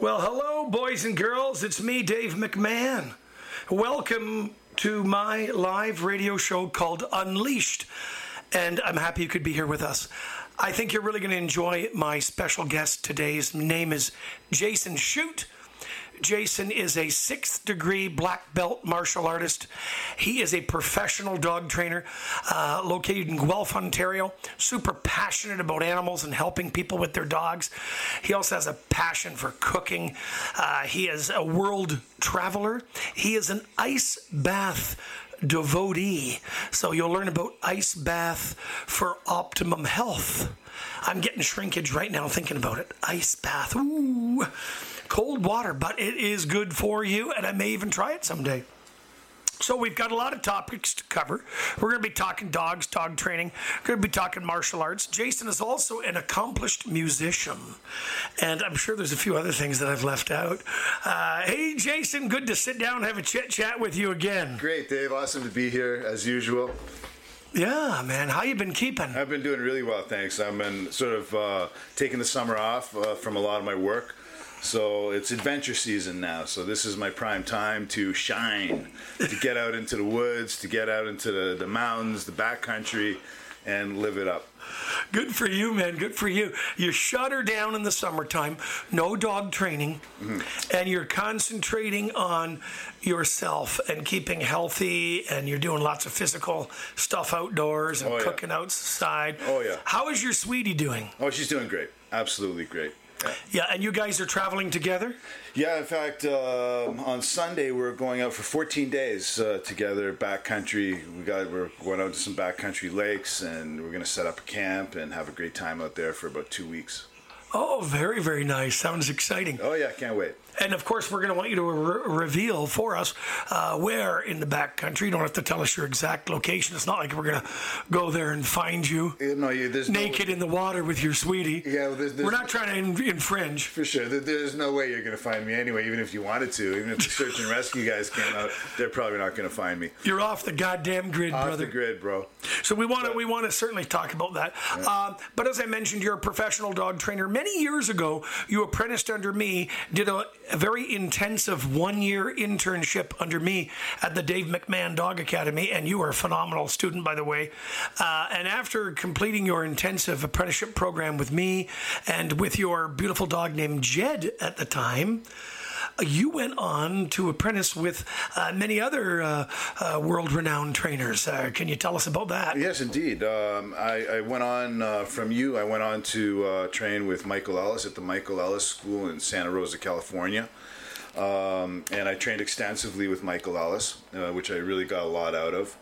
Well, hello, boys and girls. It's me, Dave McMahon. Welcome to my live radio show called Unleashed. And I'm happy you could be here with us. I think you're really going to enjoy my special guest today. His name is Jason Shute. Jason is a sixth degree black belt martial artist. He is a professional dog trainer uh, located in Guelph, Ontario. Super passionate about animals and helping people with their dogs. He also has a passion for cooking. Uh, he is a world traveler. He is an ice bath devotee. So you'll learn about ice bath for optimum health. I'm getting shrinkage right now thinking about it. Ice bath. Ooh cold water, but it is good for you, and I may even try it someday. So we've got a lot of topics to cover. We're going to be talking dogs, dog training. We're going to be talking martial arts. Jason is also an accomplished musician, and I'm sure there's a few other things that I've left out. Uh, hey, Jason, good to sit down and have a chit chat with you again. Great, Dave. Awesome to be here as usual. Yeah, man. How you been keeping? I've been doing really well, thanks. I've been sort of uh, taking the summer off uh, from a lot of my work. So it's adventure season now. So this is my prime time to shine, to get out into the woods, to get out into the, the mountains, the backcountry, and live it up. Good for you, man. Good for you. You shut her down in the summertime, no dog training, mm-hmm. and you're concentrating on yourself and keeping healthy, and you're doing lots of physical stuff outdoors and oh, yeah. cooking outside. Oh, yeah. How is your sweetie doing? Oh, she's doing great. Absolutely great. Yeah, and you guys are traveling together? Yeah, in fact, uh, on Sunday we're going out for 14 days uh, together, backcountry. We got we're going out to some backcountry lakes, and we're going to set up a camp and have a great time out there for about two weeks. Oh, very, very nice. Sounds exciting. Oh, yeah, can't wait. And of course, we're going to want you to re- reveal for us uh, where in the back country. You don't have to tell us your exact location. It's not like we're going to go there and find you no, there's naked no, in the water with your sweetie. Yeah, well, there's, there's we're not trying to in- infringe. For sure. There's no way you're going to find me anyway, even if you wanted to. Even if the search and rescue guys came out, they're probably not going to find me. You're off the goddamn grid, off brother. Off the grid, bro. So we want to we want to certainly talk about that. Uh, but as I mentioned, you're a professional dog trainer. Many years ago, you apprenticed under me, did a, a very intensive one year internship under me at the Dave McMahon Dog Academy, and you were a phenomenal student, by the way. Uh, and after completing your intensive apprenticeship program with me and with your beautiful dog named Jed at the time, you went on to apprentice with uh, many other uh, uh, world renowned trainers. Uh, can you tell us about that? Yes, indeed. Um, I, I, went on uh, from you, I went on to uh, train with Michael Ellis at the Michael Ellis School in Santa Rosa, California. Um, and I trained extensively with Michael Ellis, which I really got a lot out of.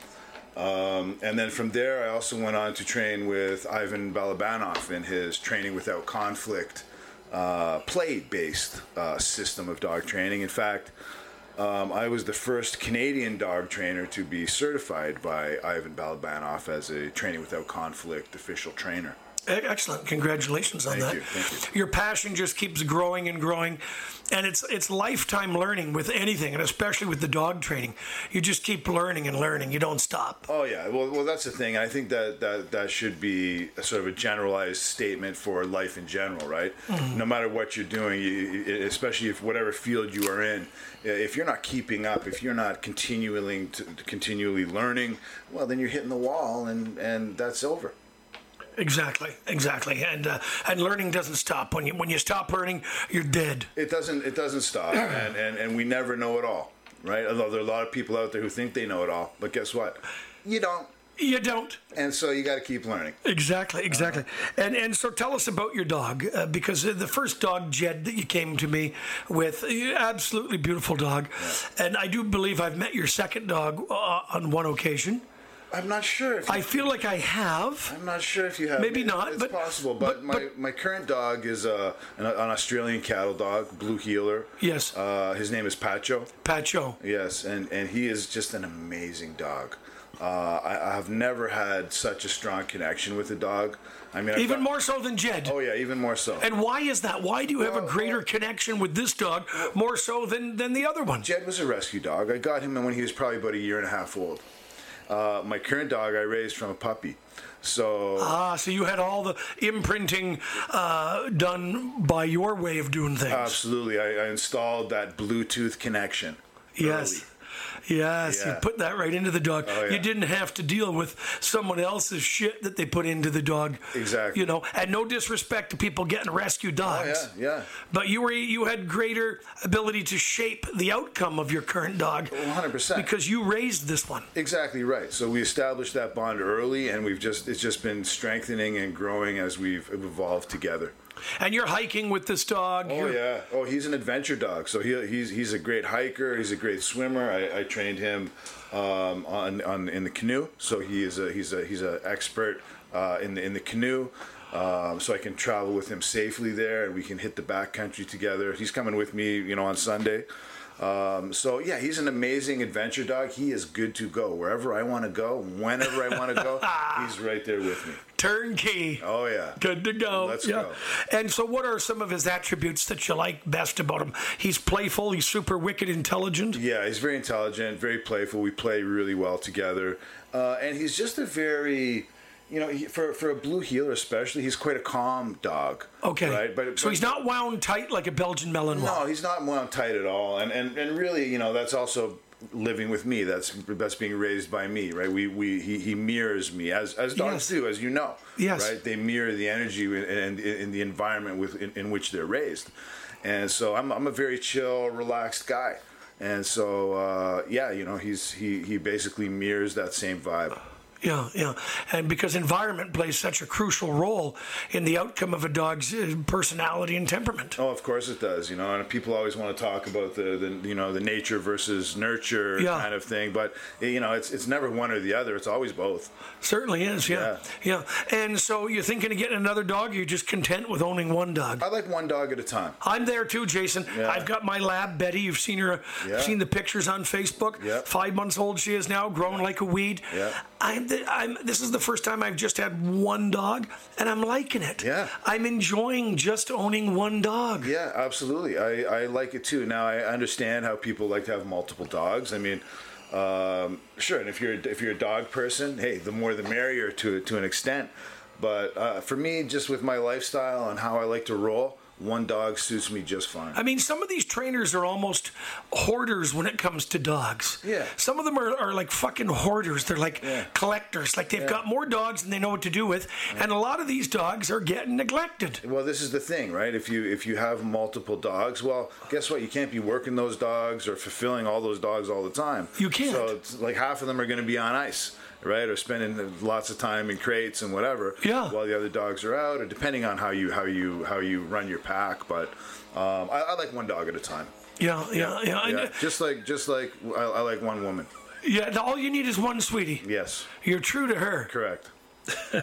Um, and then from there, I also went on to train with Ivan Balabanov in his Training Without Conflict uh, play based uh, system of dog training. In fact, um, I was the first Canadian dog trainer to be certified by Ivan Balabanov as a Training Without Conflict official trainer. Excellent. Congratulations on Thank that. You. Thank you. Your passion just keeps growing and growing. And it's it's lifetime learning with anything, and especially with the dog training. You just keep learning and learning. You don't stop. Oh yeah. Well, well, that's the thing. I think that that, that should be a sort of a generalized statement for life in general, right? Mm-hmm. No matter what you're doing, you, especially if whatever field you are in, if you're not keeping up, if you're not continually to, continually learning, well, then you're hitting the wall, and and that's over. Exactly, exactly, and uh, and learning doesn't stop. When you when you stop learning, you're dead. It doesn't. It doesn't stop, and, and and we never know it all, right? Although there are a lot of people out there who think they know it all, but guess what? You don't. You don't. And so you got to keep learning. Exactly, exactly. Uh-huh. And and so tell us about your dog uh, because the first dog Jed that you came to me with, absolutely beautiful dog, yeah. and I do believe I've met your second dog uh, on one occasion. I'm not sure. I feel like I have. I'm not sure if you have. Maybe not. It's but, possible. But, but, my, but, my current dog is a, an, an, Australian cattle dog, blue heeler. Yes. Uh, his name is Pacho. Pacho. Yes, and and he is just an amazing dog. Uh, I, I, have never had such a strong connection with a dog. I mean, even got, more so than Jed. Oh yeah, even more so. And why is that? Why do you have a greater well, connection with this dog more so than than the other one? Jed was a rescue dog. I got him when he was probably about a year and a half old Uh, my current dog I raised from a puppy. So Ah, so you had all the imprinting uh, done by your way of doing things. absolutely, I, I installed that Bluetooth connection. yes. early. Yes, you Yeah. put that right into the dog. Oh, yeah. You didn't have to deal with someone else's shit that they put into the dog. Exactly. You know, and no disrespect to people getting rescue Oh, dogs. yeah, yeah. But you were you had greater ability to shape the outcome of your current dog 100%. because you raised this one. Exactly right. So we established that bond early, and we've just it's just been strengthening and growing as we've evolved together. And you're hiking with this dog. Oh you're- yeah. Oh, he's an adventure dog. So he, he's he's a great hiker. He's a great swimmer. I, I trained him um, on, on in the canoe. So he is a he's a he's an expert uh, in the in the canoe. Um, so I can travel with him safely there, and we can hit the backcountry together. He's coming with me, you know, on Sunday. Um, so yeah, he's an amazing adventure dog. He is good to go wherever I want to go, whenever I want to go. he's right there with me. Turnkey. Oh yeah. Good to go. Let's yeah. go. And so, what are some of his attributes that you like best about him? He's playful. He's super wicked intelligent. Yeah, he's very intelligent, very playful. We play really well together, uh, and he's just a very, you know, he, for for a blue heeler especially, he's quite a calm dog. Okay. right. But so but- he's not wound tight like a Belgian Malinois. No, he's not wound tight at all, and and and really, you know, that's also living with me. That's that's being raised by me, right? We we he, he mirrors me as as dogs Yes. do, as you know. Yes. Right. They mirror the energy and in the environment with in, in which they're raised, and so I'm I'm a very chill, relaxed guy. And so, uh, yeah, you know, he's he he basically mirrors that same vibe. Yeah, yeah. And because environment plays such a crucial role in the outcome of a dog's uh, personality and temperament. Oh, of course it does. You know, and people always want to talk about the, the you know the nature versus nurture Yeah. kind of thing, but you know, it's it's never one or the other. It's always both. Certainly is, yeah. yeah. And so you're thinking of getting another dog, or you're just content with owning one dog? I like one dog at a time. I'm there too, Jason. Yeah. I've got my lab, Betty. You've seen her, Yeah. seen the pictures on Facebook. Yep. Five months old she is now, growing like a weed. Yeah. I'm, I'm. This is the first time I've just had one dog, and I'm liking it. Yeah. I'm enjoying just owning one dog. Yeah, absolutely. I, I like it too. Now I understand how people like to have multiple dogs. I mean, um, sure. And if you're if you're a dog person, hey, the more the merrier to to an extent. But uh, for me, just with my lifestyle and how I like to roll, one dog suits me just fine. I mean, some of these trainers are almost hoarders when it comes to dogs. Yeah. Some of them are, are like fucking hoarders. They're like Yeah. collectors. Like they've got more dogs than they know what to do with. And a lot of these dogs are getting neglected. Well, this is the thing, right? If you if you have multiple dogs, well, guess what? You can't be working those dogs or fulfilling all those dogs all the time. You can't. So it's like half of them are going to be on ice, right? Or spending lots of time in crates and whatever. Yeah. While the other dogs are out, or depending on how you how you how you run your pack. But um, I, I like one dog at a time. Yeah, yeah, yeah. Yeah. uh, Just like just like I, I like one woman. yeah, all you need is one sweetie. Yes. You're true to her. Correct.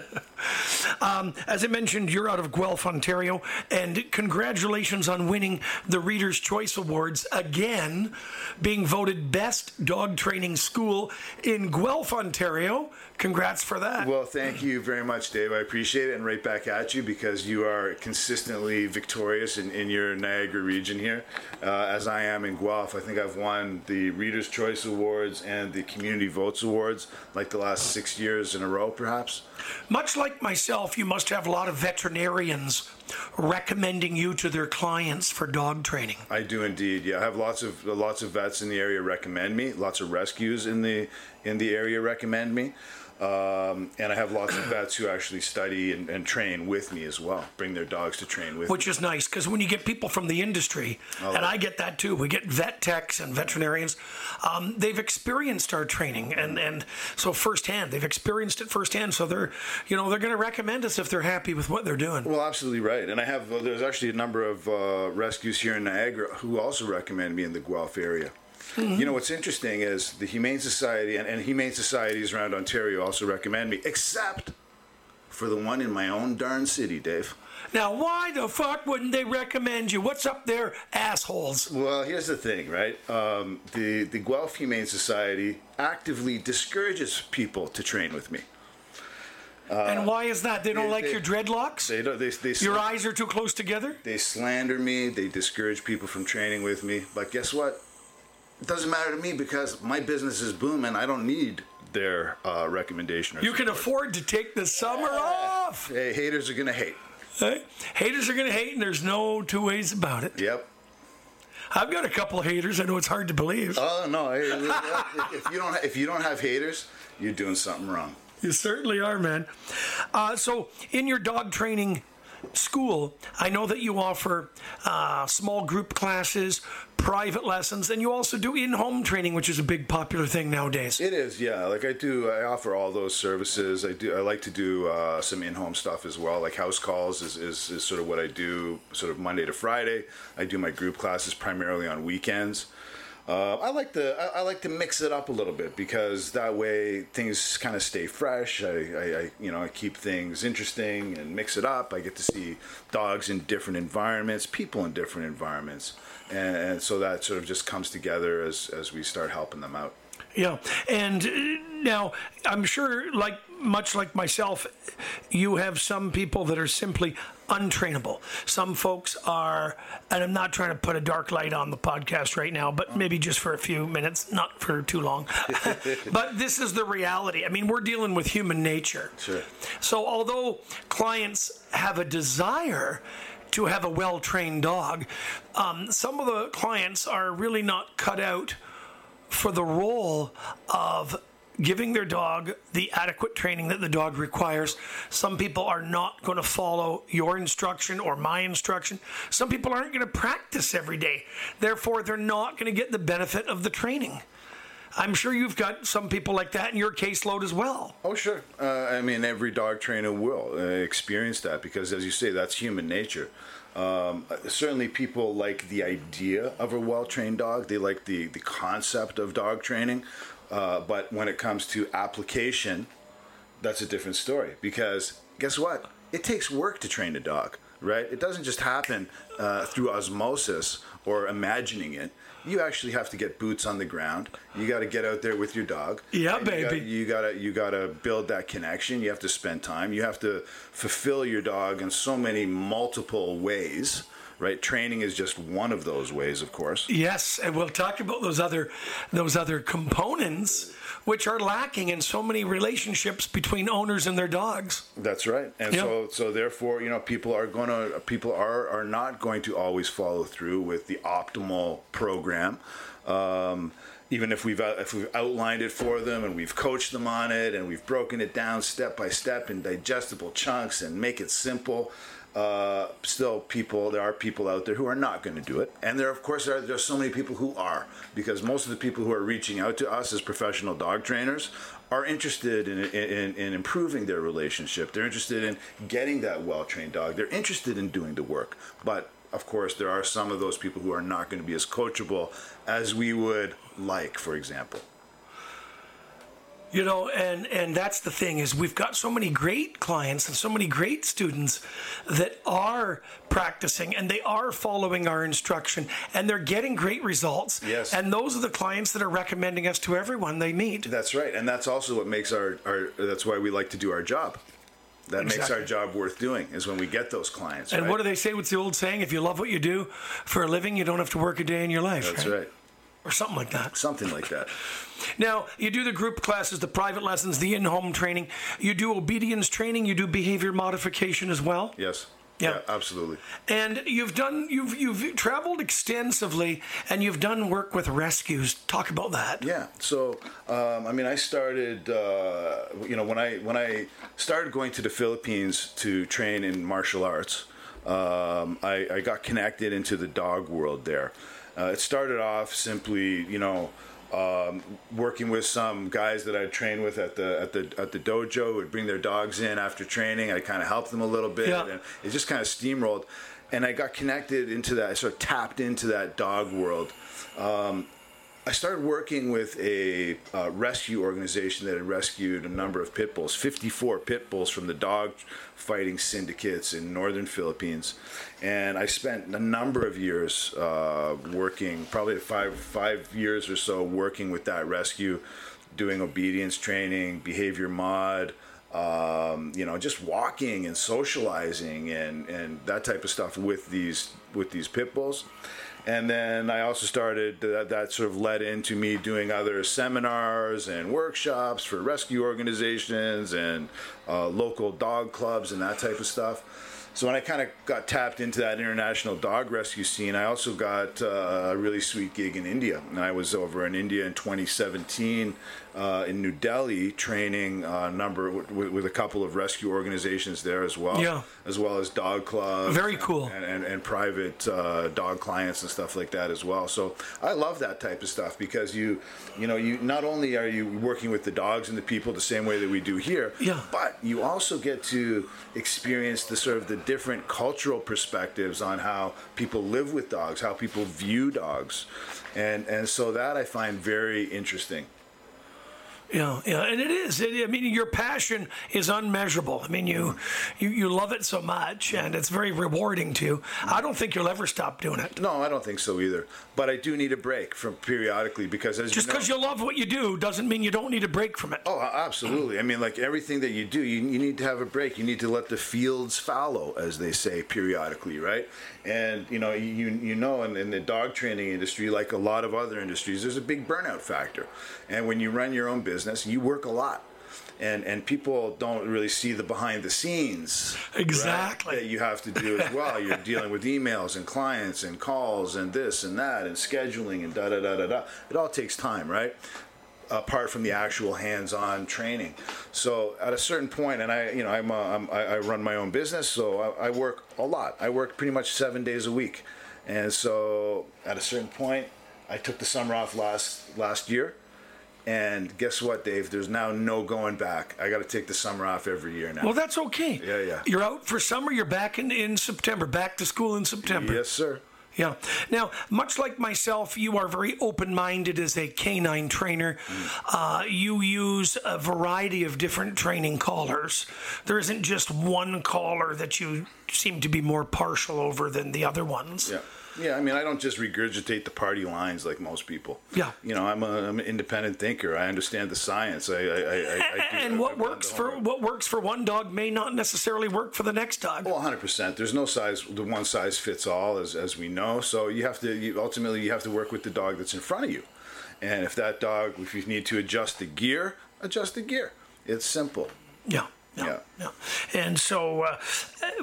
As I mentioned, you're out of Guelph, Ontario, and congratulations on winning the Reader's Choice Awards again, being voted best dog training school in Guelph, Ontario. Congrats for that. Well, thank you very much, Dave. I appreciate it, and right back at you because you are consistently victorious in, in your Niagara region here, uh, as I am in Guelph. I think I've won the Reader's Choice Awards and the Community Votes Awards like the last six years in a row, perhaps. Much like myself, you must have a lot of veterinarians recommending you to their clients for dog training. I do indeed. Yeah, I have lots of lots of vets in the area recommend me. Lots of rescues in the in the area recommend me. Um, and I have lots of vets who actually study and, and train with me as well. Bring their dogs to train with me. Which is nice because when you get people from the industry, and I get that too, we get vet techs and veterinarians. Um, they've experienced our training, and and so firsthand, they've experienced it firsthand. So they're, you know, they're going to recommend us if they're happy with what they're doing. Well, absolutely right. And I have, uh, there's actually a number of uh, rescues here in Niagara who also recommend me in the Guelph area. You know, what's interesting is the Humane Society and, and Humane Societies around Ontario also recommend me, except for the one in my own darn city, Dave. Now, why the fuck wouldn't they recommend you? What's up there, assholes? Well, here's the thing, right? Um, the, the Guelph Humane Society actively discourages people to train with me. and why is that? They don't they- like they- your dreadlocks. They, don't, they, they, your eyes are too close together. They slander me. They discourage people from training with me. But guess what? It doesn't matter to me because my business is booming. I don't need their uh, recommendation. Or You can afford to take the summer off. Hey, haters are gonna hate. Hey, Haters are going to hate, and there's no two ways about it. Yep. I've got a couple of haters. I know it's hard to believe. Oh no! if you don't if you don't have haters, you're doing something wrong. You certainly are, man. Uh, so, in your dog training school, I know that you offer uh, small group classes, private lessons, and you also do in home training, which is a big popular thing nowadays. It is, yeah. Like I do, I offer all those services. I do. I like to do uh, some in-home stuff as well. Like house calls is, is, is sort of what I do, sort of Monday to Friday. I do my group classes primarily on weekends. Uh, I like to I, I like to mix it up a little bit because that way things kind of stay fresh. I, I, I you know I keep things interesting and mix it up. I get to see dogs in different environments, people in different environments, and, and so that sort of just comes together as as we start helping them out. Yeah, and uh, now I'm sure, like much like myself, you have some people that are simply untrainable. Some folks are, and I'm not trying to put a dark light on the podcast right now, but maybe just for a few minutes, not for too long. but this is the reality. I mean, we're dealing with human nature. Sure. So although clients have a desire to have a well trained dog, um, some of the clients are really not cut out for the role of giving their dog the adequate training that the dog requires. Some people are not going to follow your instruction or my instruction. Some people aren't going to practice every day. Therefore, they're not going to get the benefit of the training. I'm sure you've got some people like that in your caseload as well. Oh, sure. Uh, I mean, every dog trainer will uh, experience that because, as you say, that's human nature. Um, certainly, people like the idea of a well trained dog, they like the, the concept of dog training. Uh, but when it comes to application, that's a different story because guess what? It takes work to train a dog, right? It doesn't just happen uh, through osmosis or imagining it. You actually have to get boots on the ground. You got to get out there with your dog. Yeah, And you gotta- baby. You gotta you gotta build that connection. You have to spend time. You have to fulfill your dog in so many multiple ways. Right? Training is just one of those ways, of course. Yes, and we'll talk about those other those other components which are lacking in so many relationships between owners and their dogs. That's right. And Yeah. so so therefore, you know, people are going to people are are not going to always follow through with the optimal program. Um, even if we've if we've outlined it for them and we've coached them on it and we've broken it down step by step in digestible chunks and make it simple, uh, still people there are people out there who are not going to do it, and there of course are, there's so many people who are because most of the people who are reaching out to us as professional dog trainers are interested in, in, in improving their relationship. They're interested in getting that well trained dog. They're interested in doing the work. But of course, there are some of those people who are not going to be as coachable as we would like, for example. You know, and and that's the thing is we've got so many great clients and so many great students that are practicing and they are following our instruction and they're getting great results. Yes. And those are the clients that are recommending us to everyone they meet. That's right, and that's also what makes our, our that's why we like to do our job. That makes our job worth doing is when we get those clients. And right? what do they say? What's the old saying? If you love what you do for a living, you don't have to work a day in your life. That's right. Or something like that. Something like that. Now, you do the group classes, the private lessons, the in home training. You do obedience training. You do behavior modification as well. Yes. Yeah. absolutely. And you've done, you've, you've traveled extensively and you've done work with rescues. Talk about that. Yeah. So, um, I mean, I started, uh, you know, when I when I started going to the Philippines to train in martial arts, um, I, I got connected into the dog world there. Uh, it started off simply, you know. Um, working with some guys that I'd train with at the at the at the dojo would bring their dogs in after training. I kind of helped them a little bit, Yeah. and it just kind of steamrolled. And I got connected into that. I sort of tapped into that dog world. I started working with a uh, rescue organization that had rescued a number of pit bulls, 54 pit bulls from the dog fighting syndicates in northern Philippines, and I spent a number of years uh, working, probably five five years or so, working with that rescue, doing obedience training, behavior mod. um, you know, just walking and socializing and, and that type of stuff with these with these pit bulls. And then I also started that, that sort of led into me doing other seminars and workshops for rescue organizations and uh, local dog clubs and that type of stuff. So when I kind of got tapped into that international dog rescue scene, I also got uh, a really sweet gig in India. And I was over in India in 2017 uh, in New Delhi training a number with, with, a couple of rescue organizations there as well, yeah. as well as dog clubs. Very cool. And, and, and private uh, dog clients and stuff like that as well. So I love that type of stuff because you, you know, you not only are you working with the dogs and the people the same way that we do here, yeah. but you also get to experience the sort of the different cultural perspectives on how people live with dogs, how people view dogs, and and so that I find very interesting. Yeah, yeah, and it is. It, I mean, your passion is unmeasurable. I mean, you, you you love it so much, and it's very rewarding too. I don't think you'll ever stop doing it. No, I don't think so either. But I do need a break from periodically because as just because you, know, you, love what you do doesn't mean you don't need a break from it. Oh, absolutely. I mean, like everything that you do, you, you need to have a break. You need to let the fields fallow, as they say, periodically, right? And you know, you you know, in, in the dog training industry, like a lot of other industries, there's a big burnout factor. And when you run your own business, you work a lot and and people don't really see the behind the scenes exactly right, that you have to do as well. You're dealing with emails and clients and calls and this and that and scheduling and da da da da da. It all takes time, right? Apart from the actual hands-on training, so at a certain point, and I, you know, I'm, uh, I'm I run my own business, so I, I work a lot. I work pretty much seven days a week, and so at a certain point, I took the summer off last last year and guess what, Dave? There's now no going back. I got to take the summer off every year now. Well, that's okay. Yeah, yeah. You're out for summer. You're back in, in September. Back to school in September. Yes, sir. Yeah. Now, much like myself, you are very open minded as a canine trainer. Mm. Uh, you use a variety of different training collars. There isn't just one collar that you seem to be more partial over than the other ones. Yeah. Yeah, I mean, I don't just regurgitate the party lines like most people. Yeah, you know, I'm, a, I'm an independent thinker. I understand the science. I, I, I, I and do, what works for what works for one dog may not necessarily work for the next dog. Well, 100. percent There's no size, the one size fits all, as as we know. So you have to you, ultimately you have to work with the dog that's in front of you, and if that dog, if you need to adjust the gear, adjust the gear. It's simple. Yeah. Yeah. yeah. And so uh,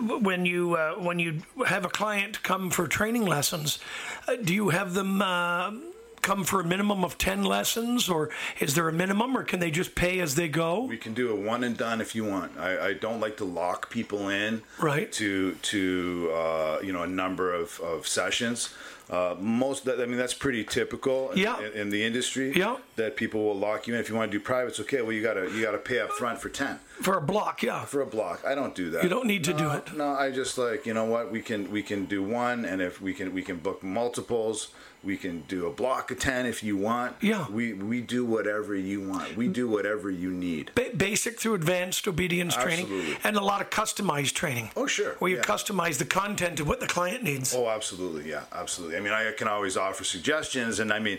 when you uh, when you have a client come for training lessons, uh, do you have them uh, come for a minimum of 10 lessons or is there a minimum or can they just pay as they go we can do a one and done if you want i, I don't like to lock people in right to to uh, you know a number of, of sessions uh, most, I mean, that's pretty typical in, yeah. in, in, the industry. Yeah. That people will lock you in if you want to do privates. Okay, well, you gotta you gotta pay up front for ten. For a block, yeah. For a block, I don't do that. You don't need to no, do it. No, I just like you know what we can we can do one, and if we can we can book multiples. We can do a block of ten if you want. Yeah. We we do whatever you want. We do whatever you need. Ba- basic through advanced obedience Absolutely. training, and a lot of customized training. Oh sure. Where you yeah. customize the content of what the client needs. Oh, absolutely. Yeah, absolutely. I mean, I can always offer suggestions, and I mean,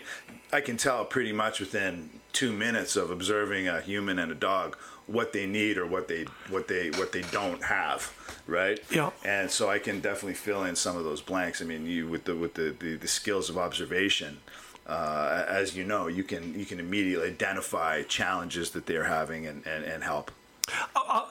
I can tell pretty much within two minutes of observing a human and a dog what they need or what they what they what they don't have right? Yeah. And so i can definitely fill in some of those blanks. I mean you with the with the the, the skills of observation uh, as you know you can you can immediately identify challenges that they're having and and, and help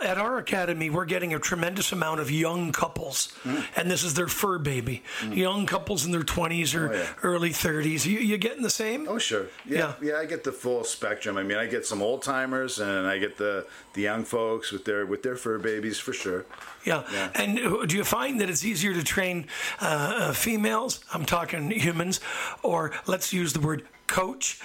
at our academy, we're getting a tremendous amount of young couples, mm. and this is their fur baby. Mm. Young couples in their 20s or oh, yeah. early 30s. You, you getting the same? Oh, sure. Yeah, yeah, yeah. I get the full spectrum. I mean, I get some old timers, and I get the the young folks with their with their fur babies for sure. Yeah. yeah. And do you find that it's easier to train uh, uh females? I'm talking humans, or let's use the word coach?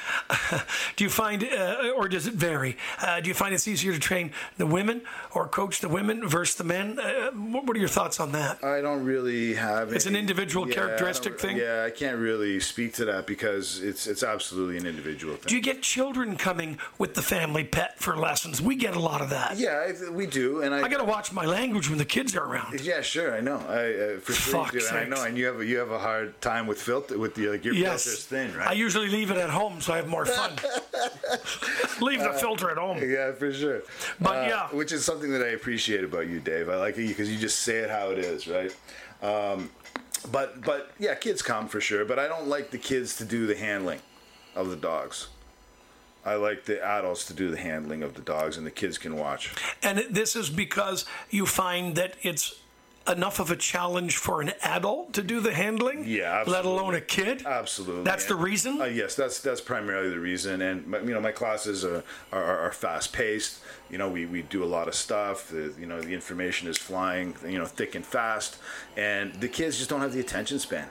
do you find, uh, or does it vary? Uh, do you find it's easier to train the women or coach the women versus the men? Uh, what are your thoughts on that? I don't really have. It's any, an individual yeah, characteristic thing. Yeah, I can't really speak to that because it's it's absolutely an individual thing. Do you get children coming with the family pet for lessons? We get a lot of that. Yeah, we do, and I, I got to watch my language when the kids are around. Yeah, sure, I know. I uh, for sure. I know, and you have a, you have a hard time with filter with the like your yes. filter's thin, right? I usually leave it at home so I have more fun. Leave the filter at home. Yeah, for sure. But Uh, yeah. which is something that I appreciate about you, Dave. I like it because you just say it how it is, right? Um, but but yeah, kids come for sure. But I don't like the kids to do the handling of the dogs. I like the adults to do the handling of the dogs, and the kids can watch. And this is because you find that it's enough of a challenge for an adult to do the handling, Yeah, let alone a kid. Absolutely. That's the reason? Uh, yes, that's that's primarily the reason. And my- you know, my classes are are, are fast paced. You know, we, we do a lot of stuff. The, you know, the information is flying. You know, thick and fast, and the kids just don't have the attention span.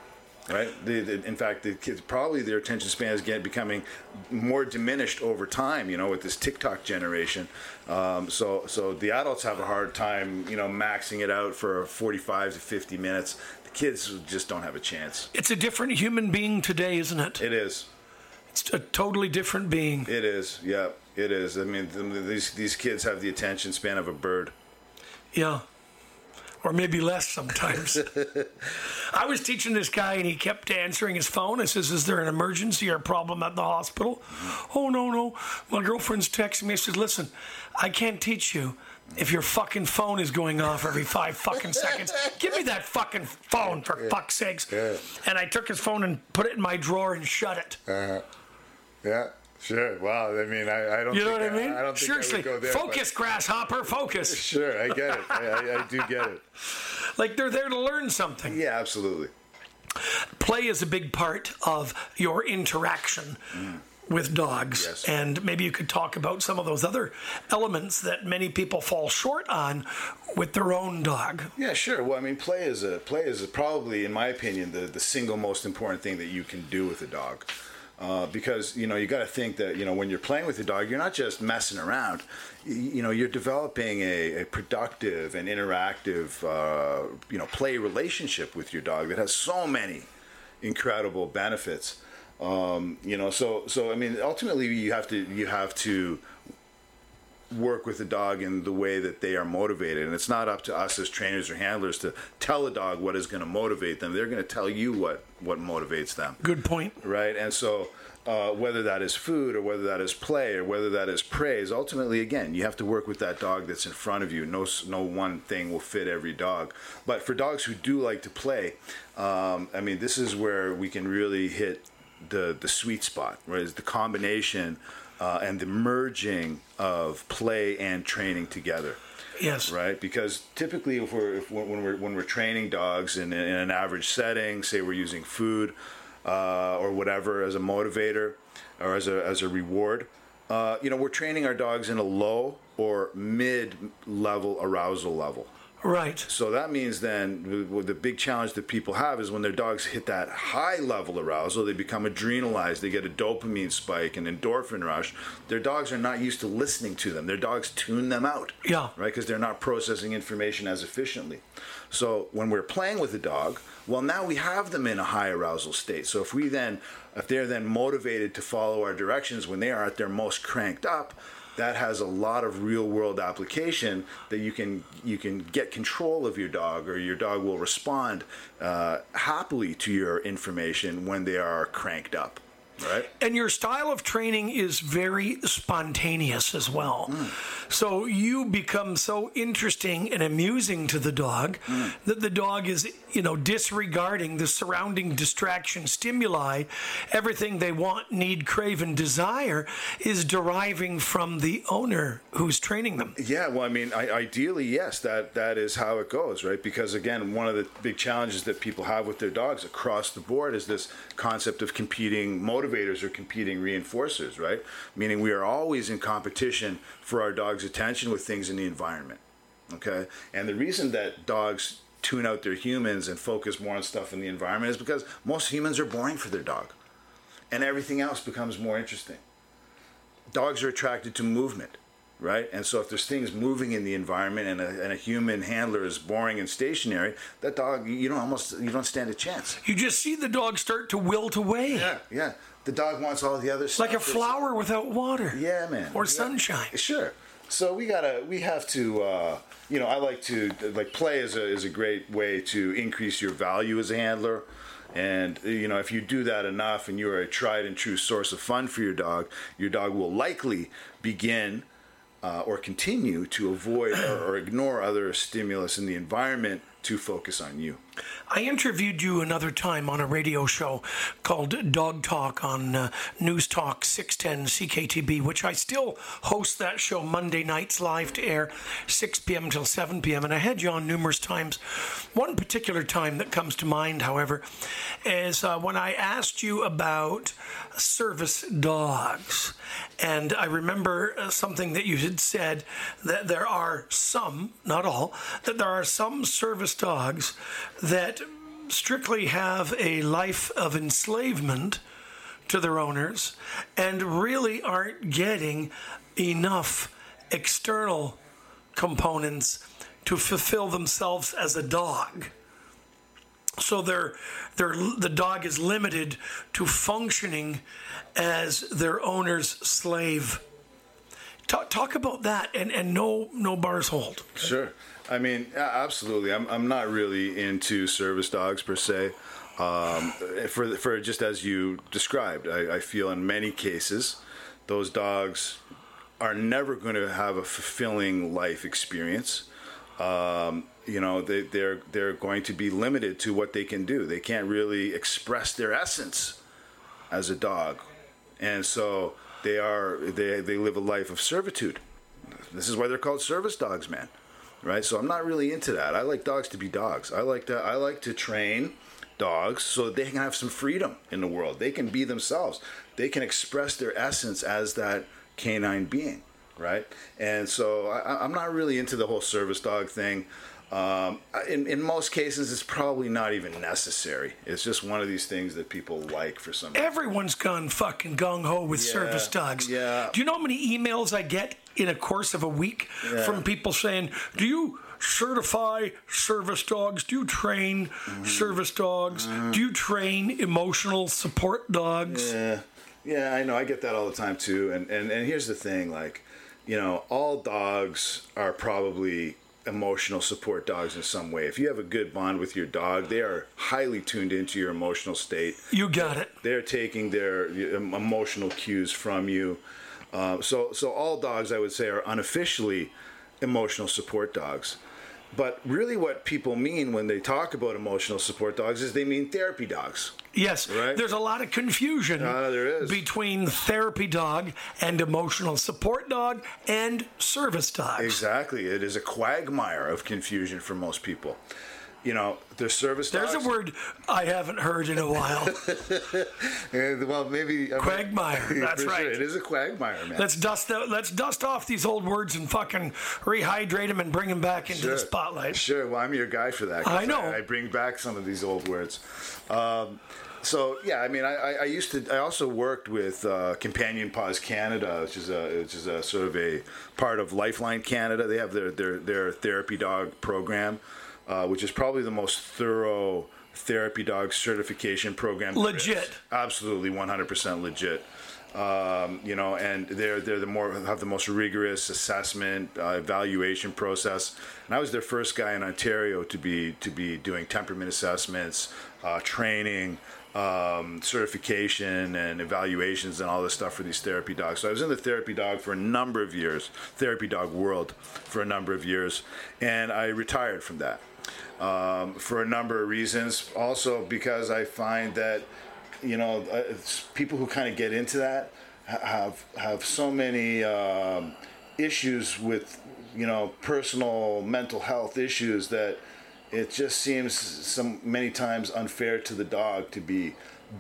Right. The, the, in fact, the kids probably their attention span is getting becoming more diminished over time. You know, with this TikTok generation. Um, so so the adults have a hard time. You know, maxing it out for 45 to 50 minutes. The kids just don't have a chance. It's a different human being today, isn't it? It is. It's a totally different being. It is, yeah, it is. I mean, th- these these kids have the attention span of a bird. Yeah. Or maybe less sometimes. I was teaching this guy and he kept answering his phone. I says, Is there an emergency or a problem at the hospital? Oh, no, no. My girlfriend's texting me. I says, Listen, I can't teach you if your fucking phone is going off every five fucking seconds. Give me that fucking phone for fuck's sakes. And I took his phone and put it in my drawer and shut it. Uh-huh. Yeah, sure. Wow. I mean, I, I don't. You know think what I mean? I, don't think Seriously, I would go there. but- focus, grasshopper, focus. Sure, I get it. I, I, do get it. Like they're there to learn something. Yeah, absolutely. play is a big part of your interaction mm. with dogs Yes. and maybe you could talk about some of those other elements that many people fall short on with their own dog Yeah, sure. Well, I mean, play is a play is probably, in my opinion, the the single most important thing that you can do with a dog. Uh, because you know you got to think that you know when you're playing with a dog, you're not just messing around. You, you know you're developing a, a productive and interactive uh, you know play relationship with your dog that has so many incredible benefits. Um, you know, so so I mean, ultimately you have to you have to work with the dog in the way that they are motivated. And it's not up to us as trainers or handlers to tell a dog what is going to motivate them. They're going to tell you what, what motivates them. good point Right? And so, uh, whether that is food or whether that is play or whether that is praise, ultimately, again, you have to work with that dog that's in front of you. No, no one thing will fit every dog. But for dogs who do like to play, um, I mean, this is where we can really hit the, the sweet spot, right? Is the combination uh, and the merging of play and training together yes right? Because typically, if we're if, when we're when we're training dogs in, in an average setting, say we're using food uh, or whatever as a motivator or as a as a reward, uh, you know, we're training our dogs in a low or mid level arousal level. Right So that means then the big challenge that people have is when their dogs hit that high level arousal, they become adrenalized, they get a dopamine spike, an endorphin rush. Their dogs are not used to listening to them. Their dogs tune them out. Yeah. Right? Because they're not processing information as efficiently. So when we're playing with the dog, well, now we have them in a high arousal state. So if we then, if they're then motivated to follow our directions when they are at their most cranked up, that has a lot of real world application that you can you can get control of your dog or your dog will respond uh, happily to your information when they are cranked up right and your style of training is very spontaneous as well. Hmm. So you become so interesting and amusing to the dog hmm. that the dog is, you know, disregarding the surrounding distraction stimuli. Everything they want, need, crave, and desire is deriving from the owner who's training them. Yeah, well, I mean, I, ideally, yes, that that is how it goes, right? Because again, one of the big challenges that people have with their dogs across the board is this concept of competing motivators or competing reinforcers, right? Meaning we are always in competition for our dog's attention with things in the environment. Okay, and the reason that dogs tune out their humans and focus more on stuff in the environment is because most humans are boring for their dog, and everything else becomes more interesting dogs are attracted to movement, right? And so if there's things moving in the environment and a, and a human handler is boring and stationary, that dog you don't almost you don't stand a chance. You just see the dog start to wilt away. Yeah, yeah. The dog wants all the other stuff. Like a flower without water. Yeah, man. Or Yeah. sunshine. Sure. So we gotta, we have to, uh, you know, I like to like play is a is a great way to increase your value as a handler, And you know, if you do that enough, and you are a tried and true source of fun for your dog, your dog will likely begin uh, or continue to avoid or, or ignore other stimulus in the environment to focus on you. I interviewed you another time on a radio show called Dog Talk on uh, News Talk 610 CKTB, which I still host that show Monday nights live to air 6 p.m. till 7 p.m. And I had you on numerous times. One particular time that comes to mind, however, is uh, when I asked you about service dogs. And I remember uh, something that you had said that there are some, not all, that there are some service dogs that strictly have a life of enslavement to their owners and really aren't getting enough external components to fulfill themselves as a dog. So they're, they're, the dog is limited to functioning as their owner's slave. Talk, talk about that and, and no no bars hold. Sure. I mean, absolutely. I'm, I'm not really into service dogs per se. Um, for, for just as you described, I, I feel in many cases those dogs are never going to have a fulfilling life experience. Um, you know, they, they're they're going to be limited to what they can do. They can't really express their essence as a dog, and so they are they they live a life of servitude. This is why they're called service dogs, man right? So I'm not really into that. I like dogs to be dogs. I like to I like to train dogs so that they can have some freedom in the world. They can be themselves. They can express their essence as that canine being, right? And so I, am not really into the whole service dog thing. Um, in, in most cases, it's probably not even necessary. It's just one of these things that people like for some reason. Everyone's gone fucking gung ho with Yeah, service dogs. yeah. Do you know how many emails I get in a course of a week Yeah. from people saying, Do you certify service dogs? Do you train Mm-hmm. service dogs? Do you train emotional support dogs? Yeah, yeah, I know. I get that all the time too. And and and here's the thing, like, you know, all dogs are probably emotional support dogs in some way. If you have a good bond with your dog, they are highly tuned into your emotional state. You got it. They're taking their emotional cues from you. Uh, so so all dogs, I would say, are unofficially emotional support dogs. But really, what people mean when they talk about emotional support dogs is they mean therapy dogs. Yes, Right. there's a lot of confusion there is. between therapy dog and emotional support dog and service dogs. Exactly. It is a quagmire of confusion for most people. You know, the service There's dogs. a word I haven't heard in a while. Well, maybe I mean- Quagmire, that's right. It is a quagmire, man. Let's dust out, let's dust off these old words and fucking rehydrate them and bring them back into the spotlight. Sure. Well, I'm your guy for that. I know. I, bring back some of these old words. Um, so yeah, I mean, I, I, I used to. I also worked with uh, Companion Paws Canada, which is a which is a sort of a part of Lifeline Canada. They have their their their therapy dog program, uh, which is probably the most thorough therapy dog certification program. Legit. Absolutely, 100% legit. Um, you know, and they're they're the more have the most rigorous assessment uh, evaluation process. And I was their first guy in Ontario to be to be doing temperament assessments, uh, training, um, certification, and evaluations, and all this stuff for these therapy dogs. So I was in the therapy dog for a number of years, therapy dog world for a number of years, and I retired from that um, for a number of reasons. Also because I find that you know uh, people who kind of get into that have have so many um, issues with you know personal mental health issues that it just seems some many times unfair to the dog to be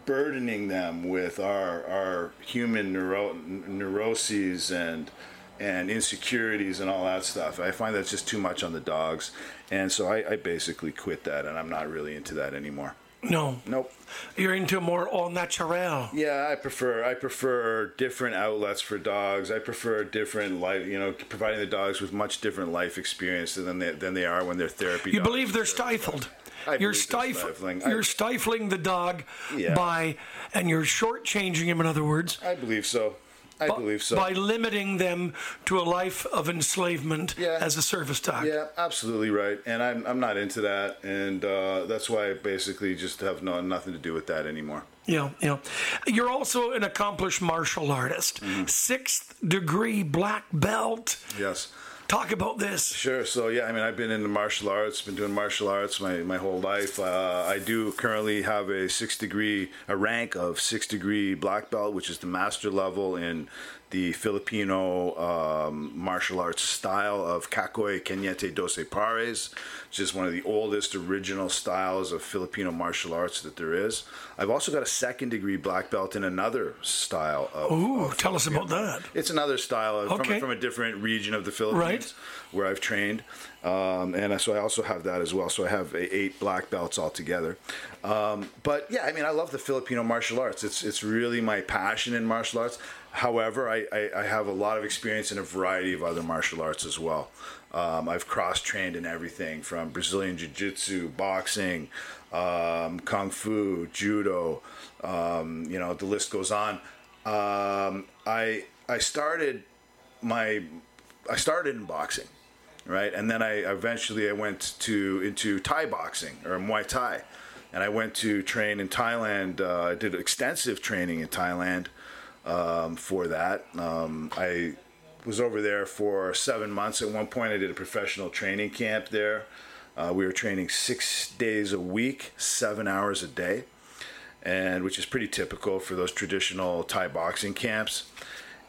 burdening them with our our human neuro- neuroses and and insecurities and all that stuff. I find that's just too much on the dogs, and so I, I basically quit that, and I'm not really into that anymore. No, Nope. you're into more all natural. Yeah, I prefer I prefer different outlets for dogs. I prefer different life, you know, providing the dogs with much different life experience than they than they are when they're therapy. You believe they're stifled. I you're believe they're stifling. You're stifling the dog Yeah. by, and you're shortchanging him. In other words, I believe so. I Bu- believe so. By limiting them to a life of enslavement Yeah. as a service dog. Yeah, absolutely right. And I'm, I'm not into that. And uh, that's why I basically just have no, nothing to do with that anymore. Yeah, yeah. You're also an accomplished martial artist. Mm-hmm. Sixth degree black belt. Yes. Talk about this. Sure. So yeah, I mean, I've been into martial arts, been doing martial arts my, my whole life. Uh, I do currently have a six degree, a rank of six degree black belt, which is the master level in the Filipino um, martial arts style of Cacoy Cañete Doce Pares, which is one of the oldest original styles of Filipino martial arts that there is. I've also got a second degree black belt in another style of. Ooh, of tell us about that. it's another style of, Okay. from, from a different region of the Philippines Right. where I've trained. Um, and so I also have that as well. So I have eight black belts altogether. Um, but yeah, I mean, I love the Filipino martial arts. It's, it's really my passion in martial arts. However, I, I, I have a lot of experience in a variety of other martial arts as well. Um, I've cross trained in everything from Brazilian Jiu Jitsu, boxing, um, Kung Fu, Judo, um, you know, the list goes on. Um, I, I started my I started in boxing, right, and then I eventually I went to into Thai boxing or Muay Thai, and I went to train in Thailand. Uh, I did extensive training in Thailand um, for that. Um, I was over there for seven months. At one point, I did a professional training camp there. Uh, we were training six days a week, seven hours a day, and which is pretty typical for those traditional Thai boxing camps.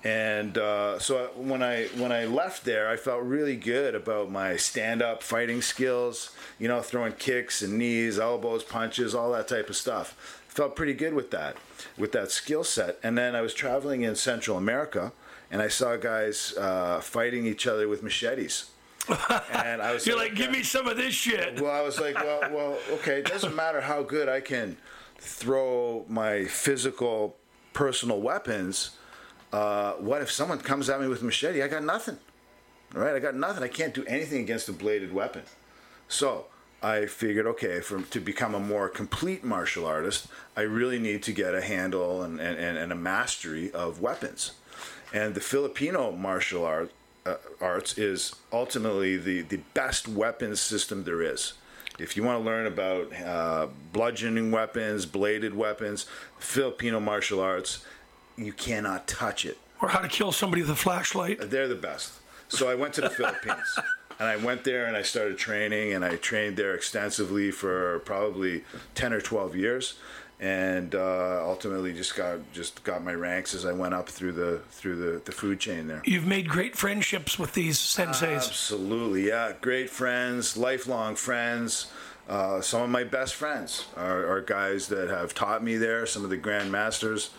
And uh, so when I when I left there, I felt really good about my stand-up fighting skills. You know, throwing kicks and knees, elbows, punches, all that type of stuff. Felt pretty good with that, with that skill set. And then I was traveling in Central America, and I saw guys uh, fighting each other with machetes. And I was You're like, give me some of this shit. well, I was like, well, well, okay. It doesn't matter how good I can throw my physical, personal weapons. Uh, what if someone comes at me with a machete? I got nothing. All right, I got nothing. I can't do anything against a bladed weapon. So I figured, okay, for to become a more complete martial artist, I really need to get a handle and, and, and a mastery of weapons. And the Filipino martial art uh, arts is ultimately the, the best weapons system there is. If you want to learn about uh, bludgeoning weapons, bladed weapons, Filipino martial arts, you cannot touch it. Or how to kill somebody with a flashlight. They're the best. So I went to the Philippines. And I went there and I started training, and I trained there extensively for probably ten or twelve years, and uh, ultimately just got just got my ranks as I went up through the through the, the food chain there. You've made great friendships with these senseis. Absolutely, yeah. Great friends, lifelong friends. Uh, some of my best friends are, are guys that have taught me there. Some of the grand masters,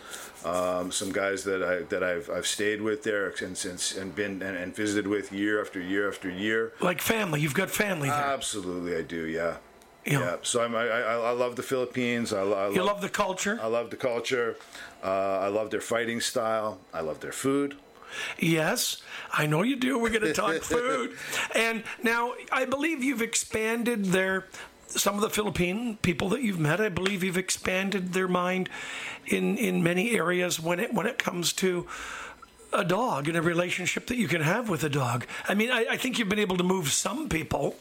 um, some guys that I that I've I've stayed with there and since and been and, and visited with year after year after year. like family. You've got family there. Absolutely, I do. Yeah, you, know, yeah. So I'm, I, I I love the Philippines. I, I you love love the culture. I love the culture. Uh, I love their fighting style. I love their food. Yes, I know you do. We're going to talk food. And now I believe you've expanded their some of the Philippine people that you've met. I believe you've expanded their mind in in many areas when it when it comes to a dog and a relationship that you can have with a dog. I mean, I, I think you've been able to move some people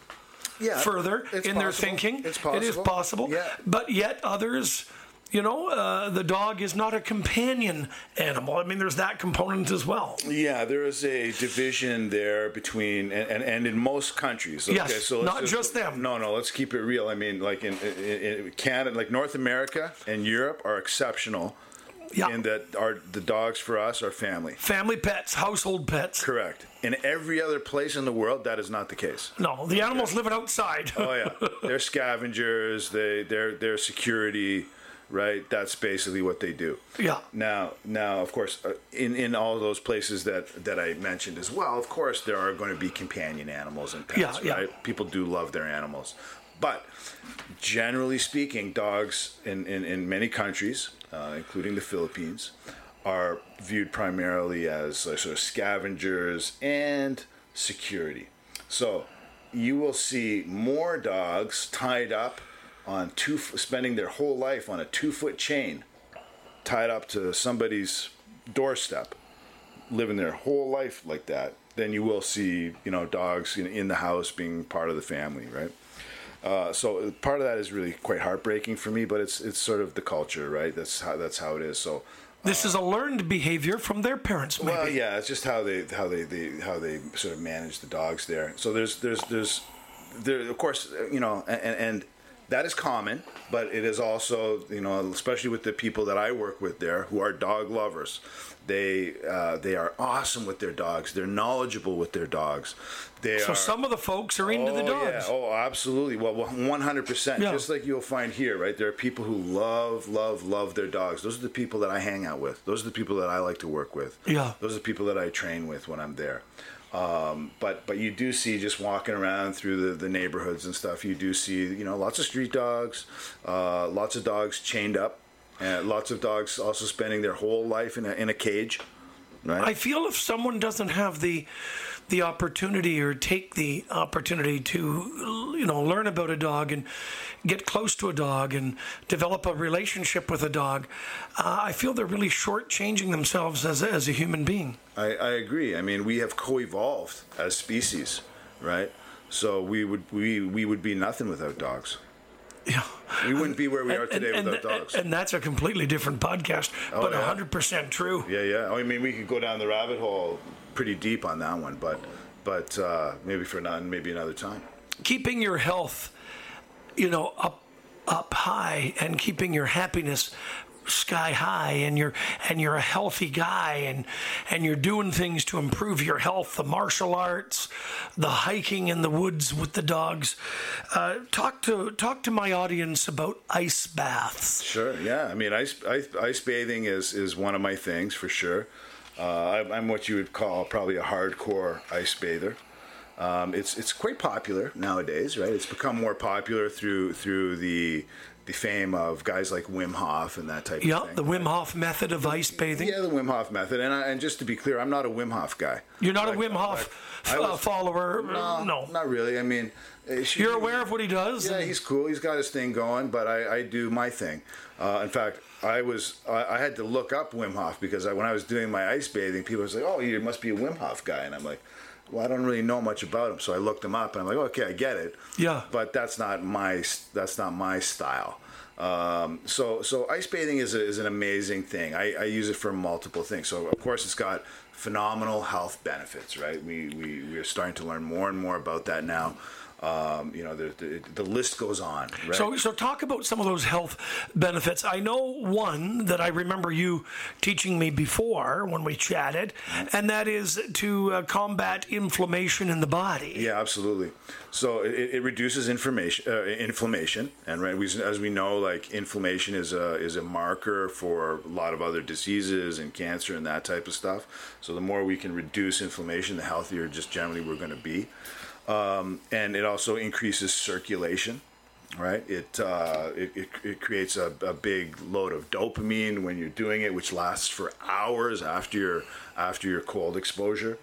Yeah, further in their thinking. It's It is possible. possible. Yeah. But yet others, you know, uh, the dog is not a companion animal. I mean, there's that component as well. Yeah, there is a division there between and, and, and in most countries. Okay, Yes, so not just them. No, no, let's keep it real. I mean, like in, in, in Canada, like North America and Europe are exceptional Yeah. in that our the dogs for us are family. Family pets, household pets. Correct. In every other place in the world, that is not the case. No, the animals living outside. Oh yeah, they're scavengers. They they're they're security, right? That's basically what they do. yeah. Now, now, of course, uh, in in all those places that that I mentioned as well, of course, there are going to be companion animals and pets, Yeah, yeah. People do love their animals, but generally speaking, dogs in in, in many countries, uh, including the Philippines, are viewed primarily as uh, sort of scavengers and security. So, you will see more dogs tied up on two, spending their whole life on a two foot chain tied up to somebody's doorstep living their whole life like that, then you will see you know dogs in, in the house being part of the family, right? Uh, so part of that is really quite heartbreaking for me, but it's it's sort of the culture, right? That's how that's how it is. So This is a learned behavior from their parents, maybe. well, yeah, it's just how they how they, they how they sort of manage the dogs there. So there's there's there's there of course you know and, and that is common, but it is also you know especially with the people that I work with there who are dog lovers. They uh, they are awesome with their dogs. They're knowledgeable with their dogs. They so are, some of the folks are into the Oh, dogs. Yeah. Oh, absolutely. Well, one hundred percent. Just like you'll find here, right? There are people who love, love, love their dogs. Those are the people that I hang out with. Those are the people that I like to work with. Yeah. Those are the people that I train with when I'm there. Um, but but you do see just walking around through the, the neighborhoods and stuff. You do see you know lots of street dogs, uh, lots of dogs chained up, and lots of dogs also spending their whole life in a in a cage. Right. I feel if someone doesn't have the the opportunity or take the opportunity to you know learn about a dog and get close to a dog and develop a relationship with a dog, uh, I feel they're really shortchanging themselves as a, as a human being. I, I agree. I mean, we have co-evolved as species, right? So we would we we would be nothing without dogs. Yeah. We wouldn't be where we are today and, without dogs. And that's a completely different podcast, but yeah. 100% true. yeah, yeah. I mean, we could go down the rabbit hole pretty deep on that one, but but uh, maybe for not maybe another time. keeping your health, you know, up up high and keeping your happiness sky high and you're and you're a healthy guy and and you're doing things to improve your health the martial arts the hiking in the woods with the dogs uh, talk to talk to my audience about ice baths Sure. Yeah. I mean, ice ice, ice bathing is is one of my things for sure. Uh, I, I'm what you would call probably a hardcore ice bather. Um, it's it's quite popular nowadays, right? It's become more popular through through the the fame of guys like Wim Hof and that type yeah of thing. the wim hof method of ice bathing Yeah, the Wim Hof method. And I, and just to be clear, I'm not a Wim Hof guy. you're not a wim hof like, I uh, follower No, no not really. I mean, uh, she- you're aware of what he does Yeah, he's cool. He's got his thing going, but I, I do my thing. Uh, in fact, I was I, I had to look up Wim Hof because I, when I was doing my ice bathing, people was like, "Oh, you must be a Wim Hof guy," and I'm like, "Well, I don't really know much about him." So I looked him up, and I'm like, "Okay, I get it." Yeah. But that's not my that's not my style. Um, so so ice bathing is, a, is an amazing thing. I, I use it for multiple things. So of course it's got phenomenal health benefits, right? We we we are starting to learn more and more about that now. Um, you know, the, the the list goes on, right? So, so talk about some of those health benefits. I know one that I remember you teaching me before when we chatted, and that is to uh, combat inflammation in the body. Yeah, absolutely. So it, it reduces inflammation, uh, inflammation, and right, we, as we know, like inflammation is a is a marker for a lot of other diseases and cancer and that type of stuff. So the more we can reduce inflammation, the healthier just generally we're going to be. Um, and it also increases circulation. Right, it uh, it, it, it creates a, a big load of dopamine when you're doing it, which lasts for hours after your after your cold exposure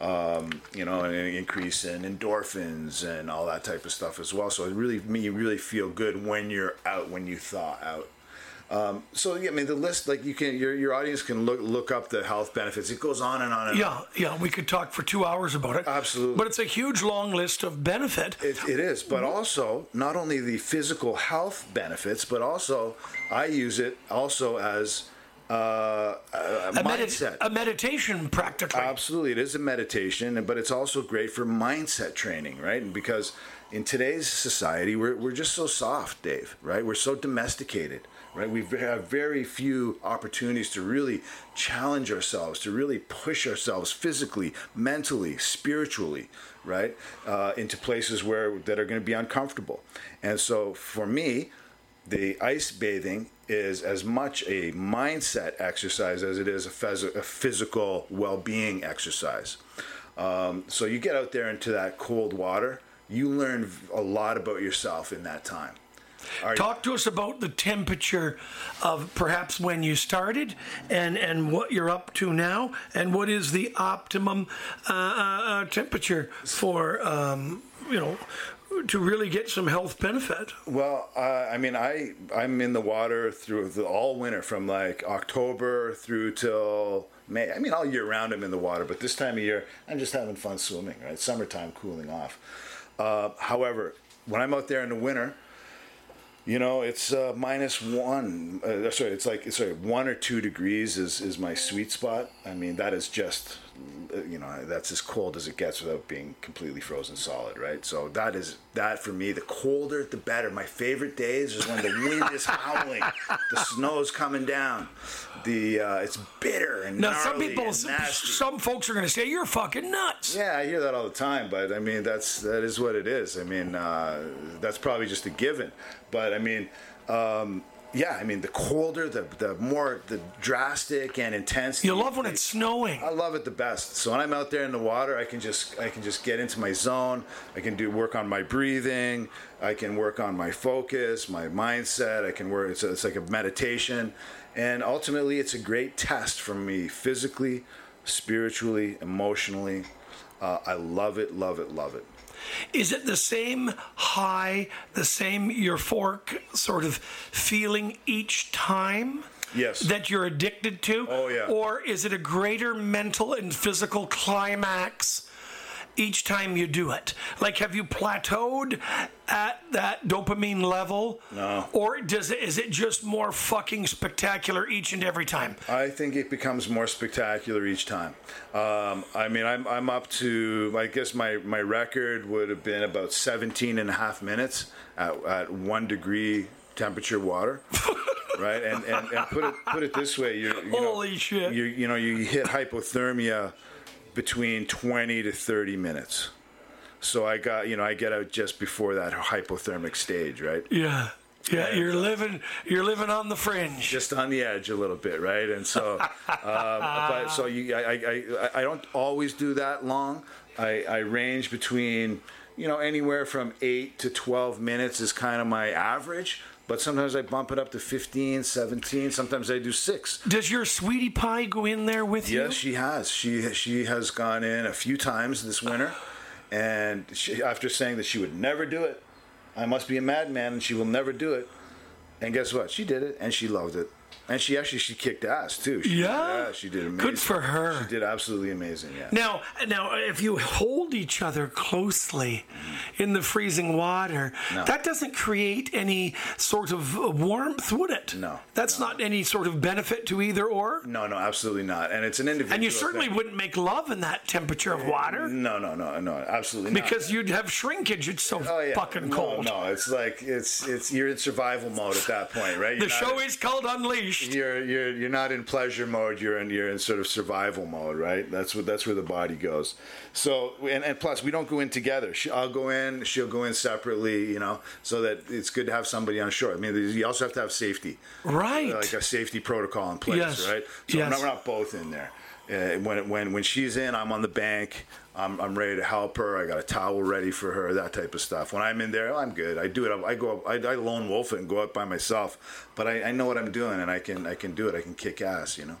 um, you know, and an increase in endorphins and all that type of stuff as well. So it really, you really feel good when you're out, when you thaw out. Um, so yeah, I mean the list, like you can, your your audience can look look up the health benefits. It goes on and on and on. Yeah, yeah, we could talk for two hours about it. Absolutely. But it's a huge long list of benefit. It, it is, but also not only the physical health benefits, but also I use it also as uh, a, a a, medi- mindset. a meditation practically. Absolutely, it is a meditation, but it's also great for mindset training, right? Because in today's society, we're, we're just so soft, Dave, right? We're so domesticated, right? We have very few opportunities to really challenge ourselves, to really push ourselves physically, mentally, spiritually, right? Uh, into places where that are going to be uncomfortable. And so for me, the ice bathing is as much a mindset exercise as it is a, phys- a physical well-being exercise. Um, so you get out there into that cold water, you learn a lot about yourself in that time. Talk to us about the temperature of perhaps when you started and, and what you're up to now, and what is the optimum uh, uh, uh, temperature for, um, you know, to really get some health benefit. Well, uh, I mean, I I'm in the water through the, all winter from like October through till May. I mean, all year round I'm in the water, but this time of year I'm just having fun swimming. Right, summertime, cooling off. Uh, however, when I'm out there in the winter, you know, it's uh, minus one. Uh, sorry, it's like sorry, one or two degrees is is my sweet spot. I mean, that is just, you know, that's as cold as it gets without being completely frozen solid, right? So that is that for me. The colder, the better. My favorite days is when the wind is howling, the snow's coming down, the uh, it's bitter and Now, some people, some folks are going to say you're fucking nuts. Yeah, I hear that all the time, but I mean that's that is what it is. I mean uh, that's probably just a given. But I mean, um, yeah, I mean the colder, the the more the drastic and intense. You love when it's snowing. I love it the best. So when I'm out there in the water, I can just I can just get into my zone. I can do work on my breathing. I can work on my focus, my mindset. I can work. It's, a, it's like a meditation, and ultimately, it's a great test for me physically, spiritually, emotionally. Uh, I love it, love it, love it. Is it the same high, the same euphoric sort of feeling each time? Yes. That you're addicted to? Oh, yeah. Or is it a greater mental and physical climax each time you do it? Like, have you plateaued at that dopamine level? No. Or does it, is it just more fucking spectacular each and every time? I think it becomes more spectacular each time. Um, I mean, I'm, I'm up to, I guess my, my record would have been about 17 and a half minutes at, at one degree temperature water. right? And, and, and put, it, put it this way you you know, Holy shit. You, you know, you hit hypothermia between 20 to 30 minutes. So I got, you know, I get out just before that hypothermic stage, right? Yeah. Yeah, you're living you're living on the fringe. just on the edge a little bit, right? And so, um, but so you, I, I, I, I don't always do that long. I, I range between, you know, anywhere from eight to twelve minutes is kind of my average. But sometimes I bump it up to 15, 17. Sometimes I do six. Does your sweetie pie go in there with you? Yes, she has. She she has gone in a few times this winter, and she, after saying that she would never do it, I must be a madman, and she will never do it. And guess what? She did it, and she loved it, and she actually she kicked ass too. She, Yeah? yeah, she did amazing. Good for her. She did absolutely amazing. Yeah. Now, now, if you hold each other closely in the freezing water, No. that doesn't create any sort of warmth, would it? No, That's no. not any sort of benefit to either or. No, no, absolutely not. And it's an individual. And you certainly thing. wouldn't make love in that temperature of water No, no, no, no, absolutely not. because you'd have shrinkage. It's so Oh, yeah. fucking no, cold. No, it's like it's it's you're in survival mode at that point, right? You're The show is called Unleashed. You're you're you're not in pleasure mode. You're in you're in sort of survival mode, right? That's what that's where the body goes. So and, and plus we don't go in together. She, I'll go in, she'll go in separately, you know, so that it's good to have somebody on shore. I mean, you also have to have safety, Right. like a safety protocol in place, Yes. right? So Yes. we're, not, we're not both in there. Uh, when when when she's in, I'm on the bank. I'm, I'm ready to help her. I got a towel ready for her, that type of stuff. When I'm in there, I'm good. I do it. I go. up- I, I lone wolf it and go out by myself. But I, I know what I'm doing, and I can I can do it. I can kick ass. You know.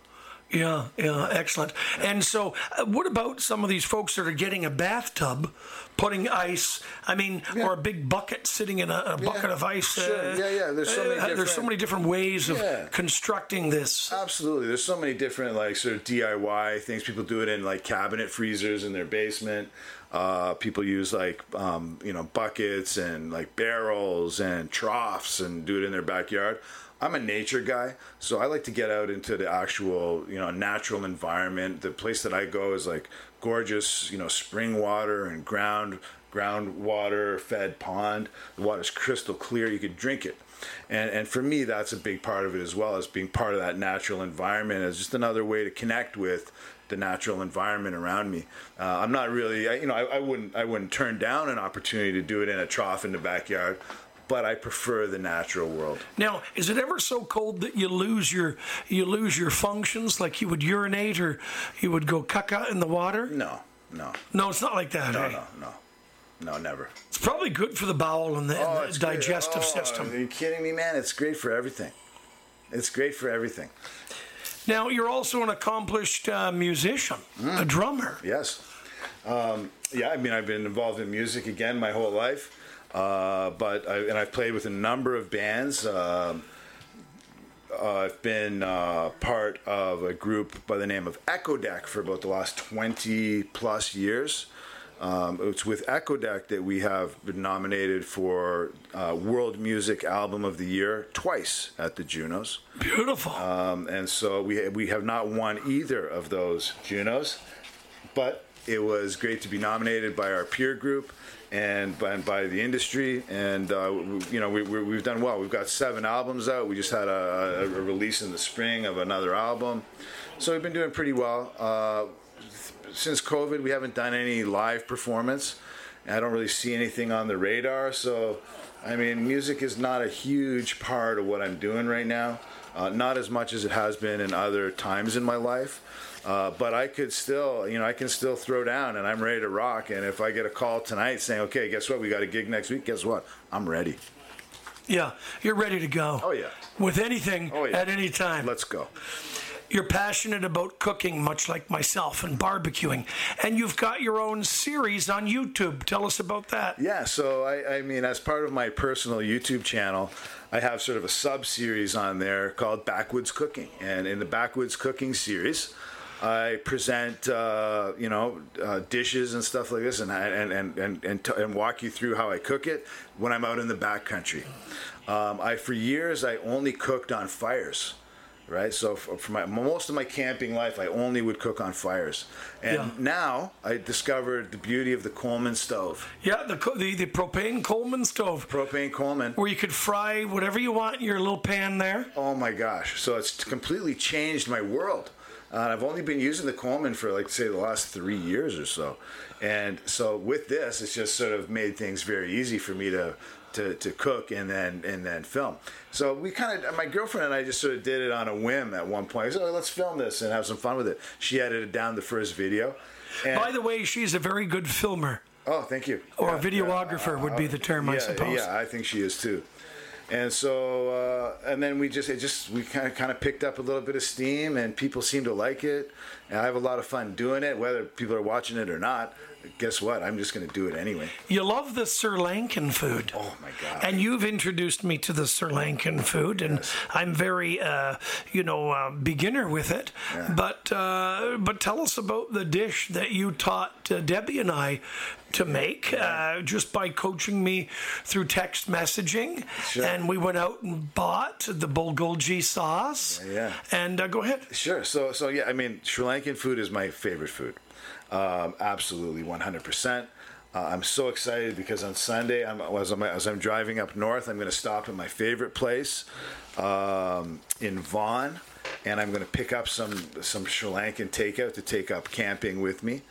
Yeah, yeah, excellent. And so, uh, what about some of these folks that are getting a bathtub, putting ice? I mean, or a big bucket sitting in a, a bucket of ice. Sure. Yeah, yeah, there's so many uh, there's so different- many different ways of Yeah. constructing this. Absolutely. There's so many different like sort of DIY things. People do it in like cabinet freezers in their basement. Uh, people use like um, you know buckets and like barrels and troughs and do it in their backyard. I'm a nature guy, so I like to get out into the actual you know natural environment. The place that I go is like gorgeous, you know, spring water and ground groundwater fed pond. The water's crystal clear. You could drink it. And, and for me, that's a big part of it as well as being part of that natural environment. It's just another way to connect with the natural environment around me. Uh, I'm not really, I, you know, I, I wouldn't, I wouldn't turn down an opportunity to do it in a trough in the backyard, but I prefer the natural world. Now, is it ever so cold that you lose your you lose your functions, like you would urinate or you would go caca in the water? No, no, No, it's not like that. no, eh? no, no, no, never. It's probably good for the bowel and the, and Oh, the digestive Oh, system. Are you kidding me, man? It's great for everything. It's great for everything. Now, you're also an accomplished uh, musician, Mm. a drummer. Yes. Um, yeah, I mean, I've been involved in music again my whole life, uh, but I, and I've played with a number of bands. Um uh, I've been uh, part of a group by the name of Eccodek for about the last 20 plus years. Um, it's with Eccodek that we have been nominated for uh, World Music Album of the Year twice at the Junos. Beautiful. Um, and so we, we have not won either of those Junos, but it was great to be nominated by our peer group and by, and by the industry. And, uh, we- you know, we, we, we've done well. We've got seven albums out. We just had a, a, a release in the spring of another album. So we've been doing pretty well. Uh, since COVID, we haven't done any live performance. I don't really see anything on the radar. So, I mean, music is not a huge part of what I'm doing right now. Uh, not as much as it has been in other times in my life. Uh, but I could still, you know, I can still throw down and I'm ready to rock. And if I get a call tonight saying, okay, guess what? We got a gig next week. Guess what? I'm ready. yeah, you're ready to go. Oh, yeah. With anything Oh, yeah. at any time. Let's go. You're passionate about cooking, much like myself, and barbecuing. And you've got your own series on YouTube. Tell us about that. Yeah, so I, I mean, as part of my personal YouTube channel, I have sort of a sub series on there called Backwoods Cooking. And in the Backwoods Cooking series, I present, uh, you know, uh, dishes and stuff like this, and I- and and and and, t- and walk you through how I cook it when I'm out in the backcountry. Um, I for years I only cooked on fires right? So for, for my most of my camping life, I only would cook on fires, and Yeah. now I discovered the beauty of the Coleman stove, Yeah, the, the, the propane Coleman stove, propane Coleman. where you could fry whatever you want in your little pan there. Oh my gosh! So it's completely changed my world. Uh, I've only been using the Coleman for like say the last three years or so, and so with this, it's just sort of made things very easy for me to to, to cook and then and then film. So we kind of my girlfriend and I just sort of did it on a whim at one point. So let's film this and have some fun with it. She edited down the first video. And, By the way, she's a very good filmer, oh, thank you. or a Yeah, videographer would be the term, I yeah, suppose. Yeah, I think she is too. And so, uh, and then we just, it just, we kind of, kind of picked up a little bit of steam, and people seem to like it. And I have a lot of fun doing it, whether people are watching it or not. Guess what? I'm just going to do it anyway. You love the Sri Lankan food. Oh my God! And you've introduced me to the Sri Lankan food, and I'm very, uh, you know, uh, beginner with it. But uh, but tell us about the dish that you taught uh, Debbie and I to make uh, just by coaching me through text messaging. Sure. And we went out and bought the bulgogi sauce. Yeah. And uh, go ahead. Sure. So, so yeah, I mean, Sri Lankan food is my favorite food. Um, absolutely, 100%. Uh, I'm so excited because on Sunday, I'm, as, I'm, as I'm driving up north, I'm going to stop at my favorite place um, in Vaughan, and I'm going to pick up some some Sri Lankan takeout to take up camping with me,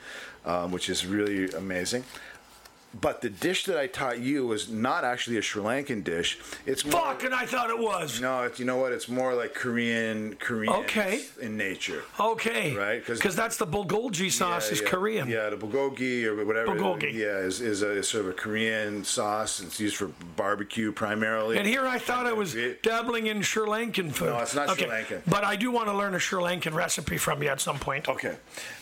um, which is really amazing. But the dish that I taught you was not actually a Sri Lankan dish. It's more, Fuck, and I thought it was. no, it's, you know what? It's more like Korean, Korean Okay. in nature. Okay. Right, Because that's the bulgogi sauce is yeah. Korean. Yeah, the bulgogi or whatever. Bulgogi. Yeah, is, is a sort of a Korean sauce. It's used for barbecue primarily. And here I thought I was It- dabbling in Sri Lankan food. No, it's not Sri. Lankan. But I do want to learn a Sri Lankan recipe from you at some point. Okay.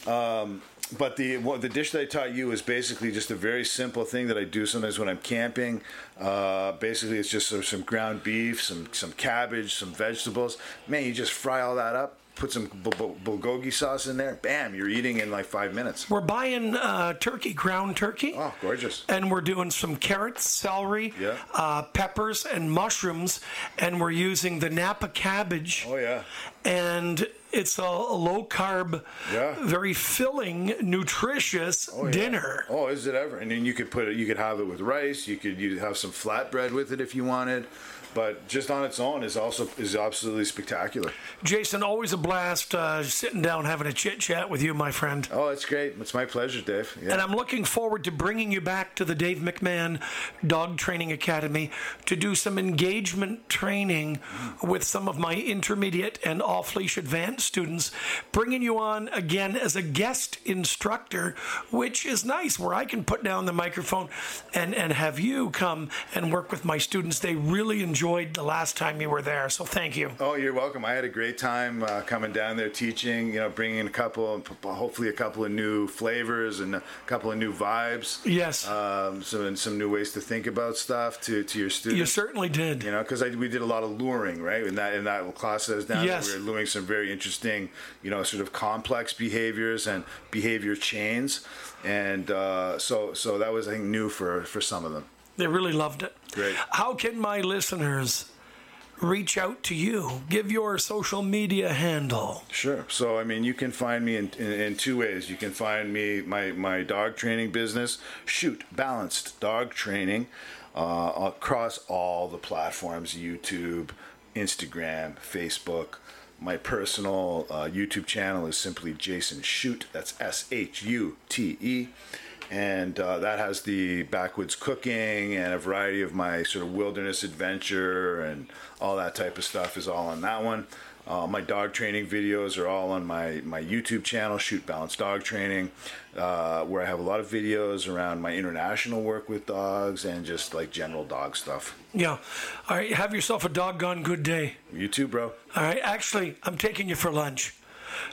Um, but the what, the dish that I taught you is basically just a very simple thing that I do sometimes when I'm camping. Uh, basically, it's just some, some ground beef, some some cabbage, some vegetables. Man, you just fry all that up. Put some bul- bul- bulgogi sauce in there. Bam! You're eating in like five minutes. We're buying uh, turkey, ground turkey. Oh, gorgeous. And we're doing some carrots, celery, Yeah. uh, peppers, and mushrooms. And we're using the Napa cabbage. Oh yeah. And it's a, low carb, Yeah. very filling, nutritious Oh, yeah. dinner. Oh, is it ever? And then you could put it. You could have it with rice. You could you have some flatbread with it if you wanted. But just on its own is also is absolutely spectacular. Jason, always a blast uh, sitting down having a chit chat with you, my friend. Oh, it's great. It's my pleasure, Dave. Yeah. And I'm looking forward to bringing you back to the Dave McMahon Dog Training Academy to do some engagement training with some of my intermediate and off leash advanced students, bringing you on again as a guest instructor, which is nice, where I can put down the microphone and, and have you come and work with my students. They really enjoyed the last time you were there. So thank you. Oh, you're welcome. I had a great time uh, coming down there teaching. You know, bringing a couple, hopefully a couple of new flavors and a couple of new vibes. Yes. Um, some some new ways to think about stuff to, to your students. You certainly did. You know, because we did a lot of luring, right? In that in that class that was down Yes. there, we were luring some very interesting, you know, sort of complex behaviors and behavior chains, and uh, so so that was I think new for for some of them. They really loved it. Great. How can my listeners reach out to you? Give your social media handle. Sure. So I mean, you can find me in, in, in two ways. You can find me my my dog training business, Shute Balanced Dog Training, uh, across all the platforms: YouTube, Instagram, Facebook. My personal uh, YouTube channel is simply Jason Shute. That's S H U T E. And uh, that has the backwoods cooking and a variety of my sort of wilderness adventure and all that type of stuff is all on that one. Uh, my dog training videos are all on my, my YouTube channel, Shute Balance Dog Training, uh, where I have a lot of videos around my international work with dogs and just like general dog stuff. Yeah. All right. Have yourself a doggone good day. You too, bro. All right. Actually, I'm taking you for lunch.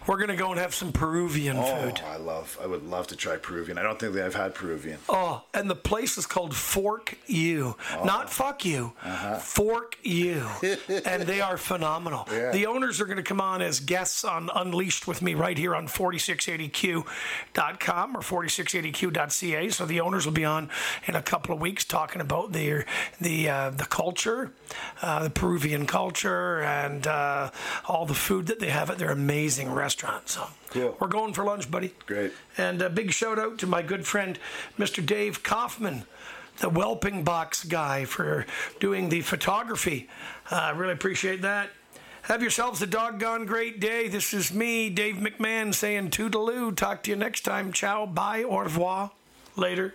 We're going to go and have some Peruvian Oh, food. I love. I would love to try Peruvian. I don't think that I've had Peruvian. Oh, and the place is called Fork You. Oh. Not fuck you. Fork You. and they are phenomenal. Yeah. The owners are going to come on as guests on Unleashed with me right here on 4680q.com or 4680q.ca. So the owners will be on in a couple of weeks talking about their the uh, the culture, uh, the Peruvian culture, and uh, all the food that they have at their amazing restaurant. So Cool. we're going for lunch, buddy. Great. And a big shout out to my good friend, Mr. Dave Kaufman, the Whelping Box guy, for doing the photography. Uh, I really appreciate that. Have yourselves a doggone great day. This is me, Dave McMahon, saying toodaloo. Talk to you next time. Ciao, bye, au revoir. Later.